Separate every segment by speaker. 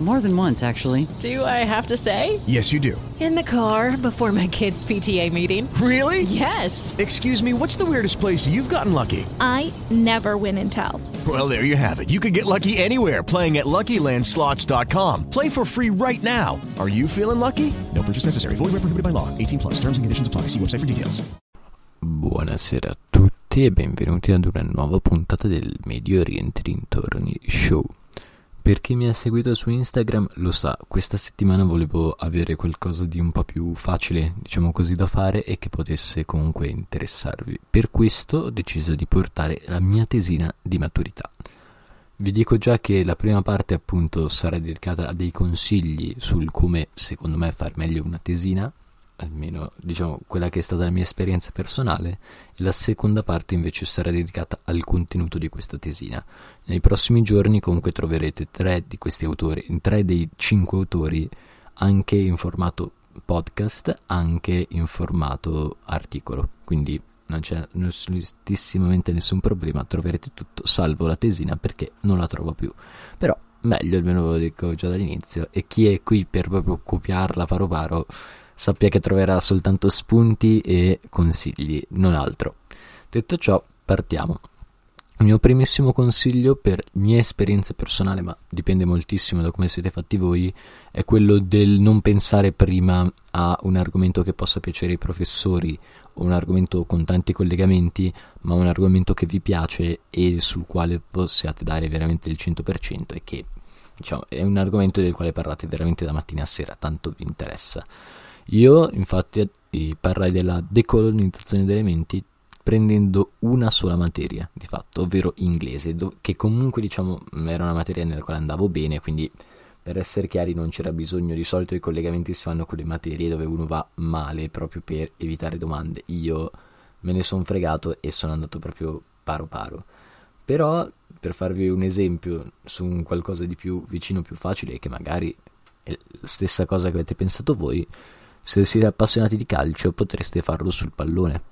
Speaker 1: More than once, actually.
Speaker 2: Do I have to say?
Speaker 3: Yes, you do.
Speaker 2: In the car before my kids' PTA meeting.
Speaker 3: Really?
Speaker 2: Yes.
Speaker 3: Excuse me, what's the weirdest place you've gotten lucky?
Speaker 4: I never win and tell.
Speaker 3: Well, there you have it. You can get lucky anywhere playing at LuckyLandSlots.com. Play for free right now. Are you feeling lucky? No purchase necessary. Void where prohibited by law. 18 plus. Terms and conditions apply. See website for details.
Speaker 5: Buonasera a tutti e benvenuti ad una nuova puntata del Medio Oriente Dintorni Show. Per chi mi ha seguito su Instagram lo sa, questa settimana volevo avere qualcosa di un po' più facile, diciamo così, da fare e che potesse comunque interessarvi. Per questo ho deciso di portare la mia tesina di maturità. Vi dico già che la prima parte appunto sarà dedicata a dei consigli sul come secondo me far meglio una tesina, almeno diciamo quella che è stata la mia esperienza personale, e la seconda parte invece sarà dedicata al contenuto di questa tesina. Nei prossimi giorni comunque troverete tre di questi autori, tre dei cinque autori, anche in formato podcast, anche in formato articolo, quindi non c'è assolutissimamente nessun problema, troverete tutto, salvo la tesina perché non la trovo più. Però meglio, almeno ve lo dico già dall'inizio, e chi è qui per proprio copiarla paro paro sappia che troverà soltanto spunti e consigli, non altro. Detto ciò, partiamo. Il mio primissimo consiglio per mia esperienza personale, ma dipende moltissimo da come siete fatti voi, è quello del non pensare prima a un argomento che possa piacere ai professori o un argomento con tanti collegamenti, ma un argomento che vi piace e sul quale possiate dare veramente il 100% e che diciamo, è un argomento del quale parlate veramente da mattina a sera, tanto vi interessa. Io infatti parlai della decolonizzazione delle menti prendendo una sola materia di fatto, ovvero inglese, che comunque diciamo era una materia nella quale andavo bene, quindi per essere chiari non c'era bisogno, di solito i collegamenti si fanno con le materie dove uno va male proprio per evitare domande. Io me ne sono fregato e sono andato proprio paro paro. Però per farvi un esempio su un qualcosa di più vicino, più facile, che magari è la stessa cosa che avete pensato voi, se siete appassionati di calcio potreste farlo sul pallone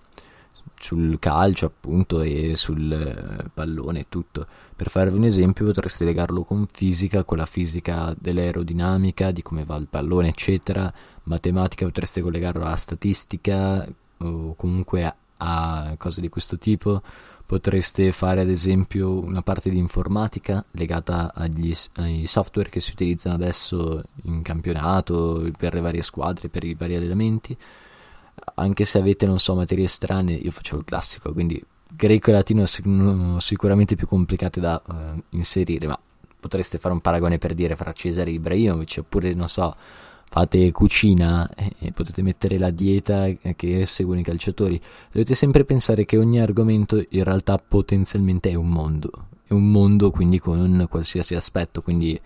Speaker 5: sul calcio appunto e sul eh, pallone e tutto. Per farvi un esempio potreste legarlo con fisica, con la fisica dell'aerodinamica, di come va il pallone eccetera, matematica potreste collegarlo alla statistica o comunque a, a cose di questo tipo. Potreste fare ad esempio una parte di informatica legata agli, ai software che si utilizzano adesso in campionato per le varie squadre, per i vari allenamenti. Anche se avete, non so, materie strane, io faccio il classico, quindi greco e latino sono sicuramente più complicate da uh, inserire, ma potreste fare un paragone per dire fra Cesare e Ibrahimovic, oppure, non so, fate cucina e, e potete mettere la dieta che seguono i calciatori. Dovete sempre pensare che ogni argomento in realtà potenzialmente è un mondo, è un mondo quindi con qualsiasi aspetto, quindi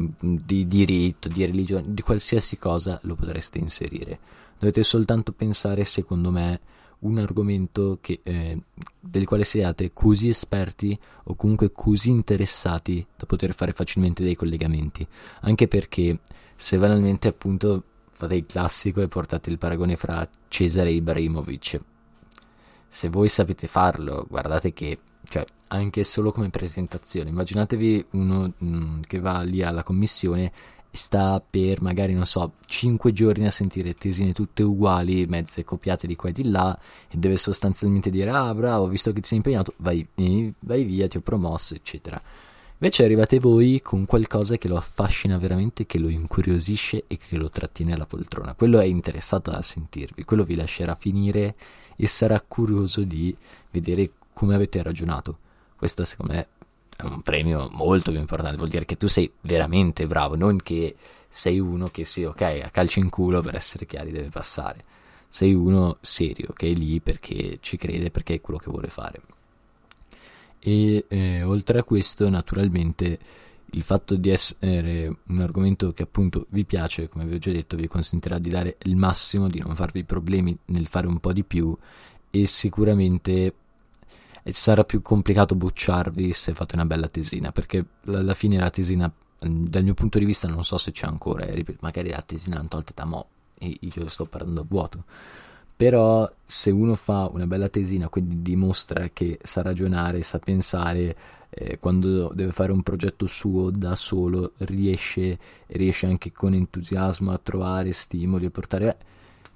Speaker 5: mm, di diritto, di religione, di qualsiasi cosa lo potreste inserire. Dovete soltanto pensare, secondo me, un argomento che, eh, del quale siate così esperti o comunque così interessati da poter fare facilmente dei collegamenti. Anche perché se banalmente appunto fate il classico e portate il paragone fra Cesare e Ibrahimovic, se voi sapete farlo, guardate che, cioè, anche solo come presentazione, immaginatevi uno mh, mm, che va lì alla commissione sta per magari, non so, 5 giorni a sentire tesine tutte uguali, mezze copiate di qua e di là, e deve sostanzialmente dire, ah bravo, visto che ti sei impegnato, vai, vai via, ti ho promosso, eccetera. Invece arrivate voi con qualcosa che lo affascina veramente, che lo incuriosisce e che lo trattiene alla poltrona. Quello è interessato a sentirvi, quello vi lascerà finire e sarà curioso di vedere come avete ragionato. Questa secondo me è un premio molto più importante, vuol dire che tu sei veramente bravo, non che sei uno che sì, ok, a calcio in culo per essere chiari deve passare. Sei uno serio che è lì perché ci crede, perché è quello che vuole fare. E eh, oltre a questo, naturalmente, il fatto di essere un argomento che appunto vi piace, come vi ho già detto, vi consentirà di dare il massimo, di non farvi problemi nel fare un po' di più e sicuramente e sarà più complicato bucciarvi se fate una bella tesina, perché alla fine la tesina, dal mio punto di vista, non so se c'è ancora, magari la tesina l'hanno tolta da mo' e io sto parlando a vuoto, però se uno fa una bella tesina, quindi dimostra che sa ragionare, sa pensare, eh, quando deve fare un progetto suo da solo, riesce, riesce anche con entusiasmo a trovare stimoli, a portare...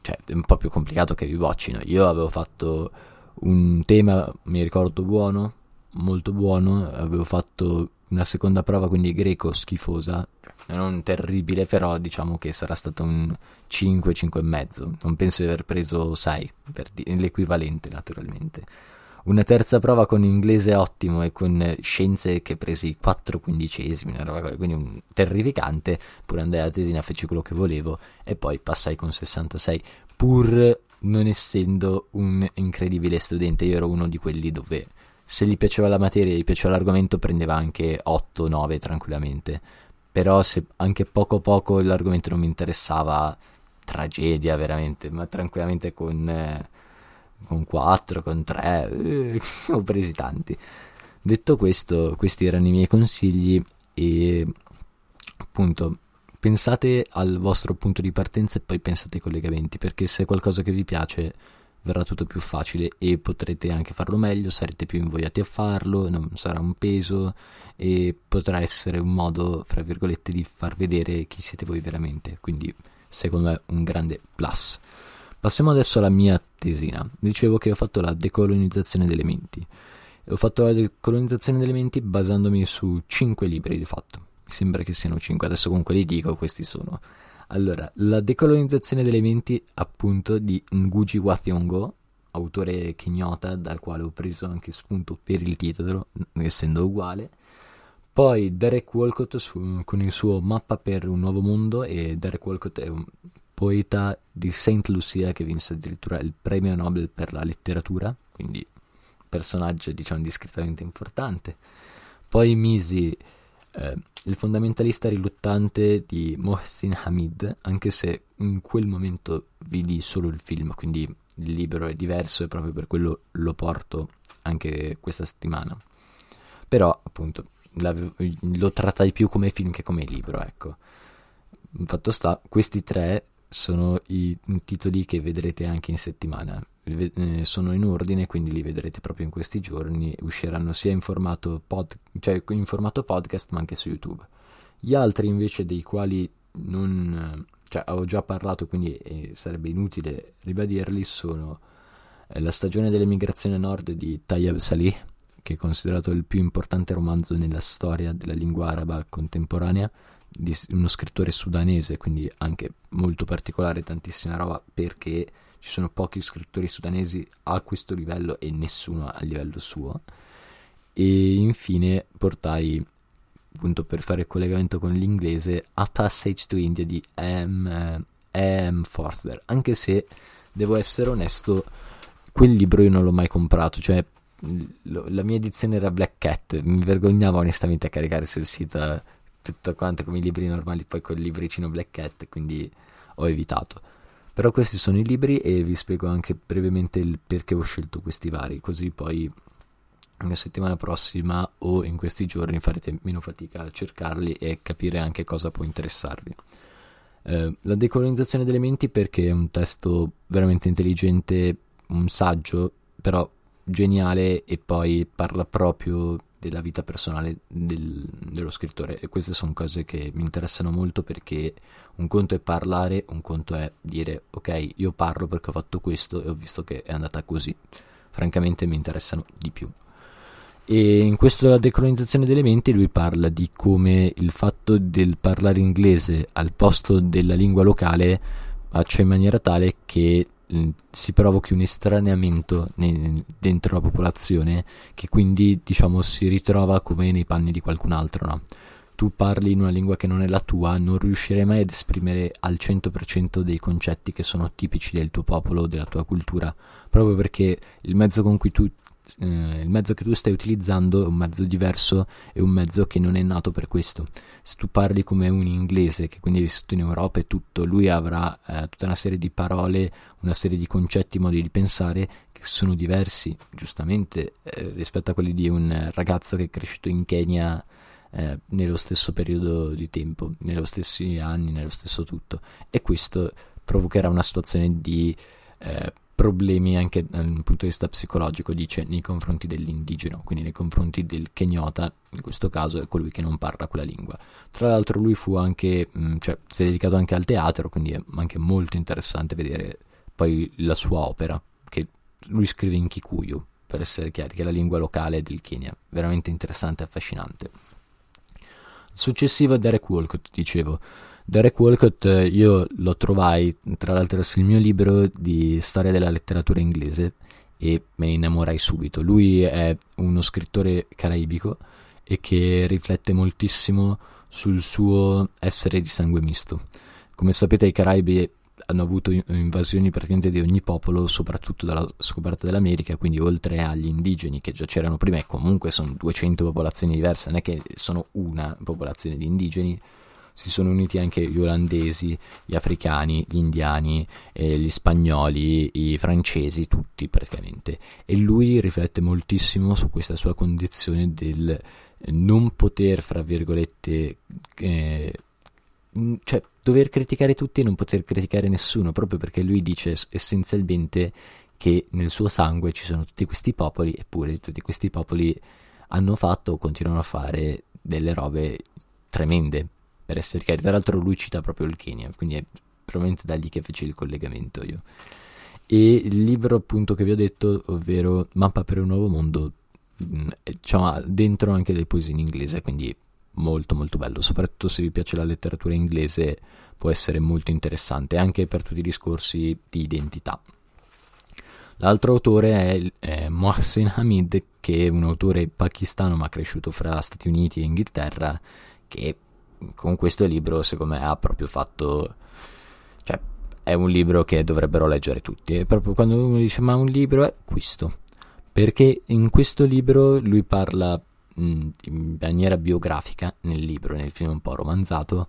Speaker 5: Cioè, è un po' più complicato che vi boccino. Io avevo fatto un tema, mi ricordo, buono, molto buono, avevo fatto una seconda prova, quindi greco schifosa, non terribile, però diciamo che sarà stato un 5, 5 e mezzo. Non penso di aver preso 6, per di- l'equivalente naturalmente. Una terza prova con inglese ottimo e con scienze che presi 4 quindicesimi, quindi un terrificante, pur andai alla tesina, feci quello che volevo e poi passai con 66, pur non essendo un incredibile studente, io ero uno di quelli dove se gli piaceva la materia, gli piaceva l'argomento, prendeva anche 8, 9 tranquillamente però se anche poco poco l'argomento non mi interessava, tragedia veramente, ma tranquillamente con, eh, con 4, con 3, eh, ho presi tanti. Detto questo, questi erano i miei consigli e appunto pensate al vostro punto di partenza e poi pensate ai collegamenti, perché se è qualcosa che vi piace verrà tutto più facile e potrete anche farlo meglio, sarete più invogliati a farlo, non sarà un peso e potrà essere un modo, fra virgolette, di far vedere chi siete voi veramente. Quindi, secondo me, un grande plus. Passiamo adesso alla mia tesina. Dicevo che ho fatto la decolonizzazione delle menti. Ho fatto la decolonizzazione delle menti basandomi su 5 libri di fatto. Mi sembra che siano 5, adesso comunque li dico, questi sono. Allora, la decolonizzazione delle menti, appunto, di Ngugi Wa Thiong'o, autore kenyota, dal quale ho preso anche spunto per il titolo, essendo uguale. Poi Derek Walcott su, con il suo Mappa per un nuovo mondo e Derek Walcott è un poeta di St. Lucia che vinse addirittura il premio Nobel per la letteratura, quindi personaggio diciamo discretamente importante. Poi misi eh, il fondamentalista riluttante di Mohsin Hamid, anche se in quel momento vidi solo il film, quindi il libro è diverso e proprio per quello lo porto anche questa settimana. Però, appunto, lo trattai più come film che come libro, ecco. Fatto sta, questi tre sono i titoli che vedrete anche in settimana. Eh, sono in ordine, quindi li vedrete proprio in questi giorni. Usciranno sia in formato, pod, cioè in formato podcast, ma anche su YouTube. Gli altri, invece, dei quali non cioè, ho già parlato, quindi eh, sarebbe inutile ribadirli, sono eh, La stagione dell'emigrazione nord di Tayyab Salih, che è considerato il più importante romanzo nella storia della lingua araba contemporanea, di uno scrittore sudanese, quindi anche molto particolare, tantissima roba, perché ci sono pochi scrittori sudanesi a questo livello e nessuno a livello suo. E infine portai, appunto per fare il collegamento con l'inglese, A Passage to India di M. M. Forster, anche se devo essere onesto, quel libro io non l'ho mai comprato, cioè la mia edizione era Black Cat, mi vergognavo onestamente a caricare sul sito tutto quanto come i libri normali, poi col libricino Black Cat, quindi ho evitato. Però questi sono i libri e vi spiego anche brevemente il perché ho scelto questi vari, così poi la settimana prossima o in questi giorni farete meno fatica a cercarli e capire anche cosa può interessarvi. Eh, la decolonizzazione delle menti perché è un testo veramente intelligente, un saggio, però geniale e poi parla proprio della vita personale del, dello scrittore. E queste sono cose che mi interessano molto perché un conto è parlare, un conto è dire ok io parlo perché ho fatto questo e ho visto che è andata così. Francamente mi interessano di più. E in questo della decolonizzazione delle menti lui parla di come il fatto del parlare inglese al posto della lingua locale faccia in maniera tale che si provochi un estraneamento ne, dentro la popolazione che quindi diciamo si ritrova come nei panni di qualcun altro no? tu parli in una lingua che non è la tua non riuscirai mai ad esprimere al 100% dei concetti che sono tipici del tuo popolo della tua cultura proprio perché il mezzo con cui tu eh, il mezzo che tu stai utilizzando è un mezzo diverso, è un mezzo che non è nato per questo. Se tu parli come un inglese che quindi è vissuto in Europa e tutto, lui avrà eh, tutta una serie di parole, una serie di concetti, modi di pensare che sono diversi, giustamente, eh, rispetto a quelli di un ragazzo che è cresciuto in Kenya eh, nello stesso periodo di tempo, nello stessi anni, nello stesso tutto. E questo provocherà una situazione di eh, problemi anche dal punto di vista psicologico, dice, nei confronti dell'indigeno, quindi nei confronti del kenyota, in questo caso è colui che non parla quella lingua. Tra l'altro lui fu anche, mh, cioè si è dedicato anche al teatro, quindi è anche molto interessante vedere poi la sua opera, che lui scrive in Kikuyu, per essere chiari, che è la lingua locale del Kenya, veramente interessante e affascinante. Successivo è Derek Walcott, dicevo. Derek Walcott io lo trovai tra l'altro sul mio libro di storia della letteratura inglese e me ne innamorai subito. Lui è uno scrittore caraibico e che riflette moltissimo sul suo essere di sangue misto. Come sapete i Caraibi hanno avuto invasioni praticamente di ogni popolo, soprattutto dalla scoperta dell'America, quindi oltre agli indigeni che già c'erano prima e comunque sono 200 popolazioni diverse, non è che sono una popolazione di indigeni, si sono uniti anche gli olandesi, gli africani, gli indiani, eh, gli spagnoli, i francesi, tutti praticamente. E lui riflette moltissimo su questa sua condizione del non poter, fra virgolette, eh, cioè dover criticare tutti e non poter criticare nessuno, proprio perché lui dice essenzialmente che nel suo sangue ci sono tutti questi popoli, eppure tutti questi popoli hanno fatto o continuano a fare delle robe tremende per essere chiari. Tra l'altro lui cita proprio il Kenya, quindi è probabilmente da lì che feci il collegamento io. E il libro appunto che vi ho detto, ovvero Mappa per un nuovo mondo, mh, c'ha dentro anche delle poesie in inglese, quindi molto molto bello, soprattutto se vi piace la letteratura inglese può essere molto interessante anche per tutti i discorsi di identità. L'altro autore è, è Mohsen Hamid, che è un autore pakistano ma cresciuto fra Stati Uniti e Inghilterra, che con questo libro secondo me ha proprio fatto cioè è un libro che dovrebbero leggere tutti. E proprio quando uno dice ma un libro è questo. Perché in questo libro lui parla mh, in maniera biografica nel libro nel film un po' romanzato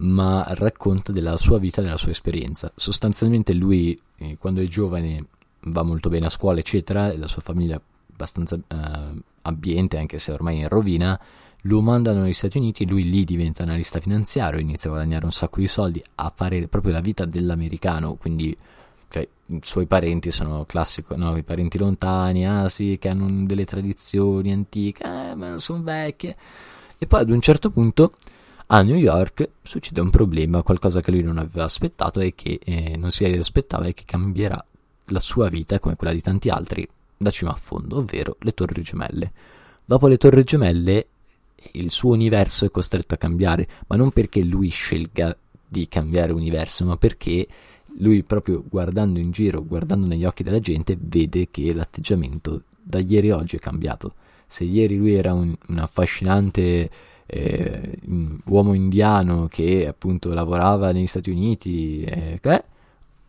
Speaker 5: ma racconta della sua vita della sua esperienza. Sostanzialmente lui eh, quando è giovane va molto bene a scuola eccetera e la sua famiglia abbastanza eh, ambiente anche se ormai è in rovina lo mandano negli Stati Uniti, lui lì diventa analista finanziario, inizia a guadagnare un sacco di soldi, a fare proprio la vita dell'americano, quindi cioè, i suoi parenti sono classico, no, i parenti lontani, ah sì, che hanno delle tradizioni antiche, eh, ma non sono vecchie. E poi ad un certo punto a New York succede un problema, qualcosa che lui non aveva aspettato e che eh, non si aspettava e che cambierà la sua vita come quella di tanti altri da cima a fondo, ovvero le Torri Gemelle. Dopo le Torri Gemelle il suo universo è costretto a cambiare, ma non perché lui scelga di cambiare universo, ma perché lui proprio guardando in giro, guardando negli occhi della gente, vede che l'atteggiamento da ieri a oggi è cambiato. Se ieri lui era un, un affascinante eh, uomo indiano che appunto lavorava negli Stati Uniti, eh,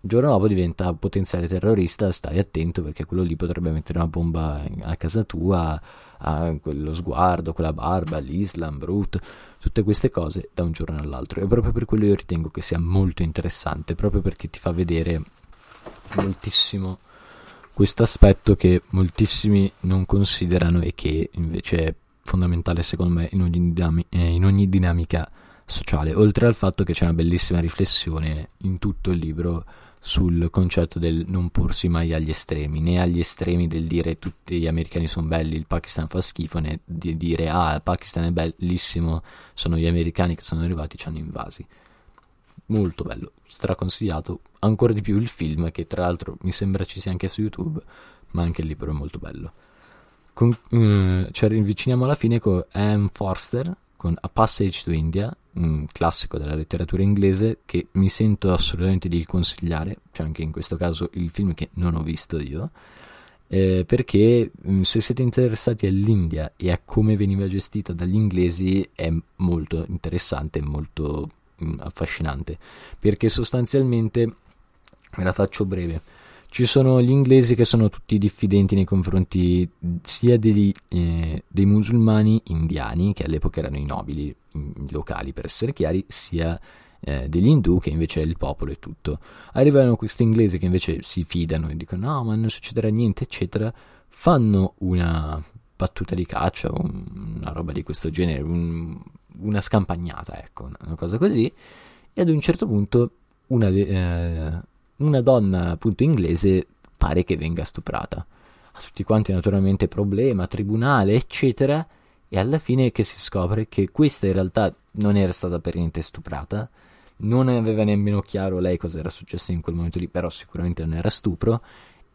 Speaker 5: il giorno dopo diventa potenziale terrorista, stai attento perché quello lì potrebbe mettere una bomba a casa tua ha quello sguardo, quella barba, l'Islam, brutto, tutte queste cose da un giorno all'altro. E proprio per quello io ritengo che sia molto interessante, proprio perché ti fa vedere moltissimo questo aspetto che moltissimi non considerano e che invece è fondamentale secondo me in ogni, dinam- eh, in ogni dinamica sociale, oltre al fatto che c'è una bellissima riflessione in tutto il libro sul concetto del non porsi mai agli estremi, né agli estremi del dire tutti gli americani sono belli, il Pakistan fa schifo, né di dire ah il Pakistan è bellissimo, sono gli americani che sono arrivati e ci hanno invasi. Molto bello, straconsigliato, ancora di più il film che tra l'altro mi sembra ci sia anche su YouTube, ma anche il libro è molto bello. Con, uh, ci avviciniamo alla fine con Anne Forster con A Passage to India, un classico della letteratura inglese che mi sento assolutamente di consigliare, cioè anche in questo caso il film che non ho visto io, eh, perché mm, se siete interessati all'India e a come veniva gestita dagli inglesi è molto interessante, molto mh, mm, affascinante, perché sostanzialmente, me la faccio breve, ci sono gli inglesi che sono tutti diffidenti nei confronti sia degli, eh, dei musulmani indiani, che all'epoca erano i nobili locali per essere chiari, sia eh, degli indù che invece è il popolo e tutto. Arrivano questi inglesi che invece si fidano e dicono no ma non succederà niente eccetera, fanno una battuta di caccia, un, una roba di questo genere, un, una scampagnata, ecco, una cosa così, e ad un certo punto una, eh, una donna appunto inglese pare che venga stuprata. A tutti quanti naturalmente problema, tribunale, eccetera, e alla fine che si scopre che questa in realtà non era stata per niente stuprata, non aveva nemmeno chiaro lei cosa era successo in quel momento lì, però sicuramente non era stupro,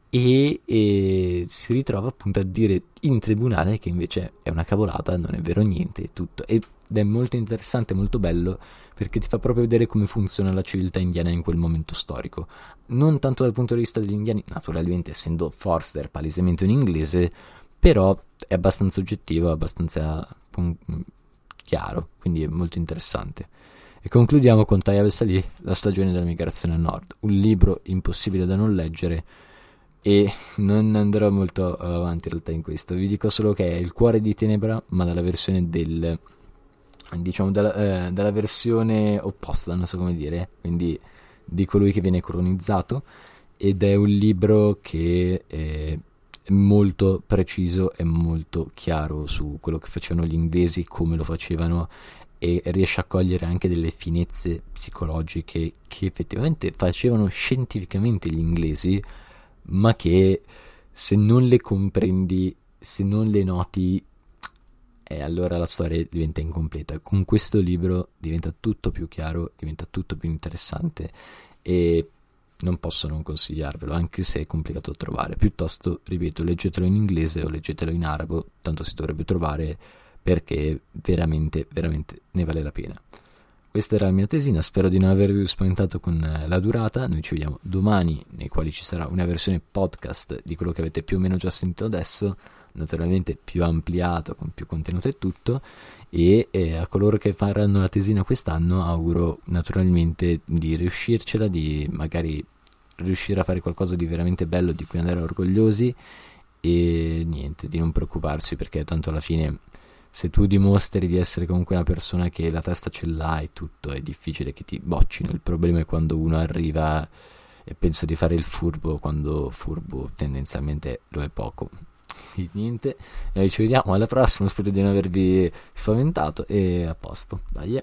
Speaker 5: e, e, si ritrova appunto a dire in tribunale che invece è una cavolata, non è vero niente, è tutto. Ed è molto interessante, molto bello, perché ti fa proprio vedere come funziona la civiltà indiana in quel momento storico. Non tanto dal punto di vista degli indiani, naturalmente essendo Forster palesemente un inglese, però è abbastanza oggettivo, abbastanza chiaro, quindi è molto interessante. E concludiamo con Tayab Salih, La stagione della migrazione a nord, un libro impossibile da non leggere e non andrò molto avanti in realtà in questo. Vi dico solo che è il cuore di Tenebra, ma dalla versione del diciamo dalla, eh, dalla versione opposta, non so come dire, quindi di colui che viene colonizzato ed è un libro che è molto preciso e molto chiaro su quello che facevano gli inglesi, come lo facevano e riesce a cogliere anche delle finezze psicologiche che effettivamente facevano scientificamente gli inglesi ma che se non le comprendi, se non le noti, eh, allora la storia diventa incompleta. Con questo libro diventa tutto più chiaro, diventa tutto più interessante e non posso non consigliarvelo, anche se è complicato da trovare. Piuttosto, ripeto, leggetelo in inglese o leggetelo in arabo, tanto si dovrebbe trovare perché veramente, veramente ne vale la pena. Questa era la mia tesina, spero di non avervi spaventato con eh, la durata, noi ci vediamo domani nei quali ci sarà una versione podcast di quello che avete più o meno già sentito adesso, naturalmente più ampliato, con più contenuto e tutto, e, e a coloro che faranno la tesina quest'anno auguro naturalmente di riuscircela, di magari riuscire a fare qualcosa di veramente bello di cui andare orgogliosi e niente, di non preoccuparsi perché tanto alla fine se tu dimostri di essere comunque una persona che la testa ce l'ha e tutto, è difficile che ti boccino. Il problema è quando uno arriva e pensa di fare il furbo, quando furbo tendenzialmente lo è poco. Niente, ci vediamo alla prossima, spero di non avervi spaventato e a posto. Dai.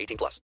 Speaker 6: 18 plus.